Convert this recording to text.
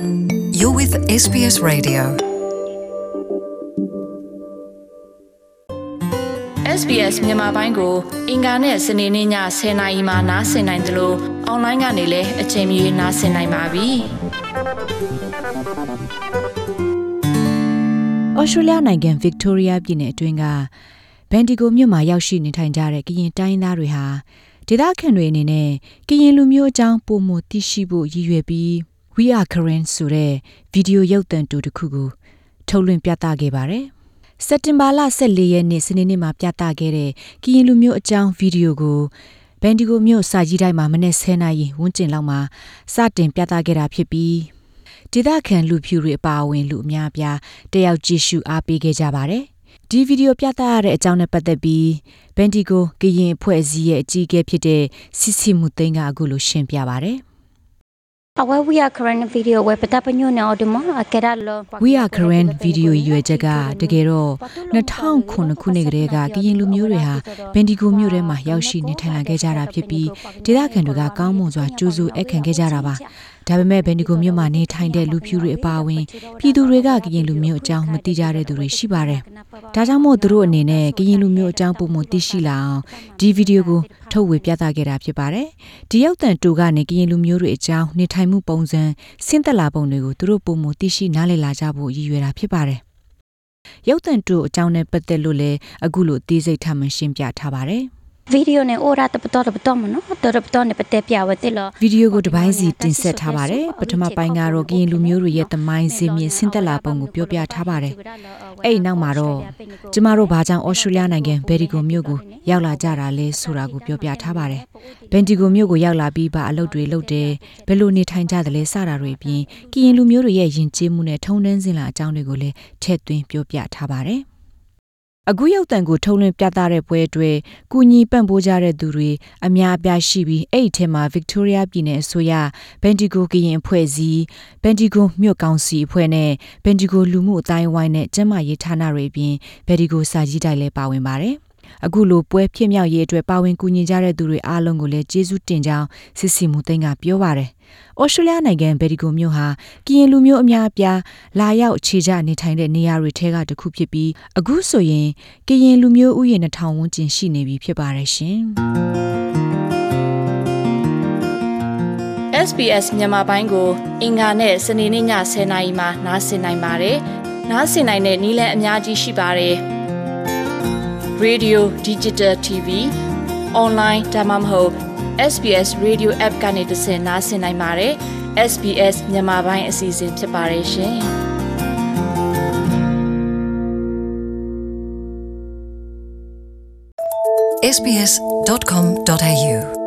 You're with SBS Radio. SBS မြန်မာပိုင်းကို အင်ကာနဲ့စနေနေ့ည10:00နာရီမှနားဆင်နိုင်တယ်လို့အွန်လိုင်းကနေလည်းအချိန်မီနားဆင်နိုင်ပါပြီ။ဩစတြေးလျနိုင်ငံဗစ်တိုးရီးယားပြည်နယ်အတွင်းကဘန်ဒီဂိုမြို့မှာရောက်ရှိနေထိုင်ကြတဲ့ကရင်တိုင်းရင်းသားတွေဟာဒေသခံတွေအနေနဲ့ကရင်လူမျိုးအကြောင်းပုံမသိရှိဖို့ရည်ရွယ်ပြီး We Are Karen ဆိုတဲ့ဗီဒီယိုရုပ်သံတူတစ်ခုကိုထုတ်လွှင့်ပြသခဲ့ပါတယ်။စက်တင်ဘာလ14ရက်နေ့စနေနေ့မှာပြသခဲ့တဲ့ကရင်လူမျိုးအကြောင်းဗီဒီယိုကိုဘန်ဒီဂိုမြို့စာကြီးတိုင်းမှာမနေ့10နာရီဝန်းကျင်လောက်မှာစတင်ပြသခဲ့တာဖြစ်ပြီးဒေသခံလူဖြူတွေအပါအဝင်လူအများအပြားတက်ရောက်ကြည့်ရှုအားပေးခဲ့ကြပါတယ်။ဒီဗီဒီယိုပြသရတဲ့အကြောင်းနဲ့ပတ်သက်ပြီးဘန်ဒီဂိုကရင်အဖွဲ့အစည်းရဲ့အကြီးအကဲဖြစ်တဲ့စစ်စီမှုသိန်းကအခုလိုရှင်းပြပါတယ်။ Awe we are current video we pata panyo na odimo akera lo We are current video ရွယ်ချက်ကတကယ်တော့2009ခုနှစ်ကတည်းကကရင်လူမျိုးတွေဟာဘန်ဒီဂိုမြို့ထဲမှာရောက်ရှိနေထိုင်လာခဲ့ကြတာဖြစ်ပြီးဒေသခံတွေကကောင်းမွန်စွာကြိုးစိုးအခန့်ခဲ့ကြတာပါ ဒါပေမဲ့ဘန်ဒီဂိုမြို့မှာနေထိုင်တဲ့လူဖြူတွေအပါအဝင်ပြည်သူတွေကကရင်လူမျိုးအကြောင်းမသိကြတဲ့သူတွေရှိပါတယ်ဒါကြောင့်မို့သူတို့အနေနဲ့ကရင်လူမျိုးအကြောင်းပုံမှန်သိရှိလာအောင်ဒီဗီဒီယိုကိုထုတ်ဝေပြသခဲ့တာဖြစ်ပါတယ်ဒီရောက်တန်တူကနေကရင်လူမျိုးတွေအကြောင်းနေထိုင်မှုပုံစံဆင်းသက်လာပုံတွေကိုသူတို့ပုံမှန်သိရှိနားလည်လာကြဖို့ရည်ရွယ်တာဖြစ်ပါတယ်ရုပ်တံတူအကြောင်းနဲ့ပတ်သက်လို့လည်းအခုလိုအသေးစိတ်ထပ်မရှင်းပြထားပါတယ် video ne ora ta pato ta pato no to ta pato ne pate pya wa te lo ဗီဒီယိုကိုတစ်ပိုင်းစီတင်ဆက်ထားပါတယ်ပထမပိုင်းကတော့ကရင်လူမျိုးတွေရဲ့သမိုင်းစင်မြင့်ဆင်းသက်လာပုံကိုပြောပြထားပါတယ်အဲ့ဒီနောက်မှာတော့ကျမတို့ဘာကြောင့်ဩစတြေးလျနိုင်ငံဘယ်ဒီဂိုမြို့ကိုရောက်လာကြတာလဲဆိုတာကိုပြောပြထားပါတယ်ဘန်ဒီဂိုမြို့ကိုရောက်လာပြီးဘာအလုပ်တွေလုပ်တယ်ဘယ်လိုနေထိုင်ကြတယ်လဲစတာတွေအပြင်ကရင်လူမျိုးတွေရဲ့ယဉ်ကျေးမှုနဲ့ထုံတန်းစင်လာအကြောင်းတွေကိုလည်းထည့်သွင်းပြောပြထားပါတယ် အခုရောက်တန်ကိုထုံးလွှင့်ပြသတဲ့ပွဲအတွက်ကုညီပံ့ပိုးကြတဲ့သူတွေအများအပြားရှိပြီးအဲ့ဒီထဲမှာ Victoria ပြည်နယ်အစိုးရ Bendigo ကရင်အဖွဲ့အစည်း Bendigo မြို့ကောင်စီအဖွဲ့နဲ့ Bendigo လူမှုအတိုင်းအဝိုင်းနဲ့ကျန်းမာရေးဌာနတွေအပြင် Bendigo စာကြီးတိုင်လည်းပါဝင်ပါတယ်။ အခုလိုပွဲဖြစ်မြောက်ရေးအတွက်ပါဝင်ကူညီကြတဲ့သူတွေအားလုံးကိုလည်းကျေးဇူးတင်ကြောင်းစစ်စီမှုသိန်းကပြောပါတယ်။ဩစတြေးလျနိုင်ငံဘယ်ဒီဂိုမြို့ဟာကရင်လူမျိုးအများအပြားလာရောက်အခြေချနေထိုင်တဲ့နေရာတွေထဲကတစ်ခုဖြစ်ပြီးအခုဆိုရင်ကရင်လူမျိုးဥယျာဉ်2000ဝန်းကျင်ရှိနေပြီဖြစ်ပါတယ်ရှင်။ SBS မြန်မာပိုင်းကိုအင်ကာနဲ့စနေနေ့ည10:00နာရီမှနားဆင်နိုင်ပါတယ်။နားဆင်နိုင်တဲ့နည်းလမ်းအများကြီးရှိပါတယ်။ Radio Digital TV Online ဒါမှမဟုတ် SBS Radio App ကနေတဆင့်နားဆင်နိုင်ပါတယ်။ SBS မြန်မာပိုင်းအစီအစဉ်ဖြစ်ပါတယ်ရှင်။ sbs.com.au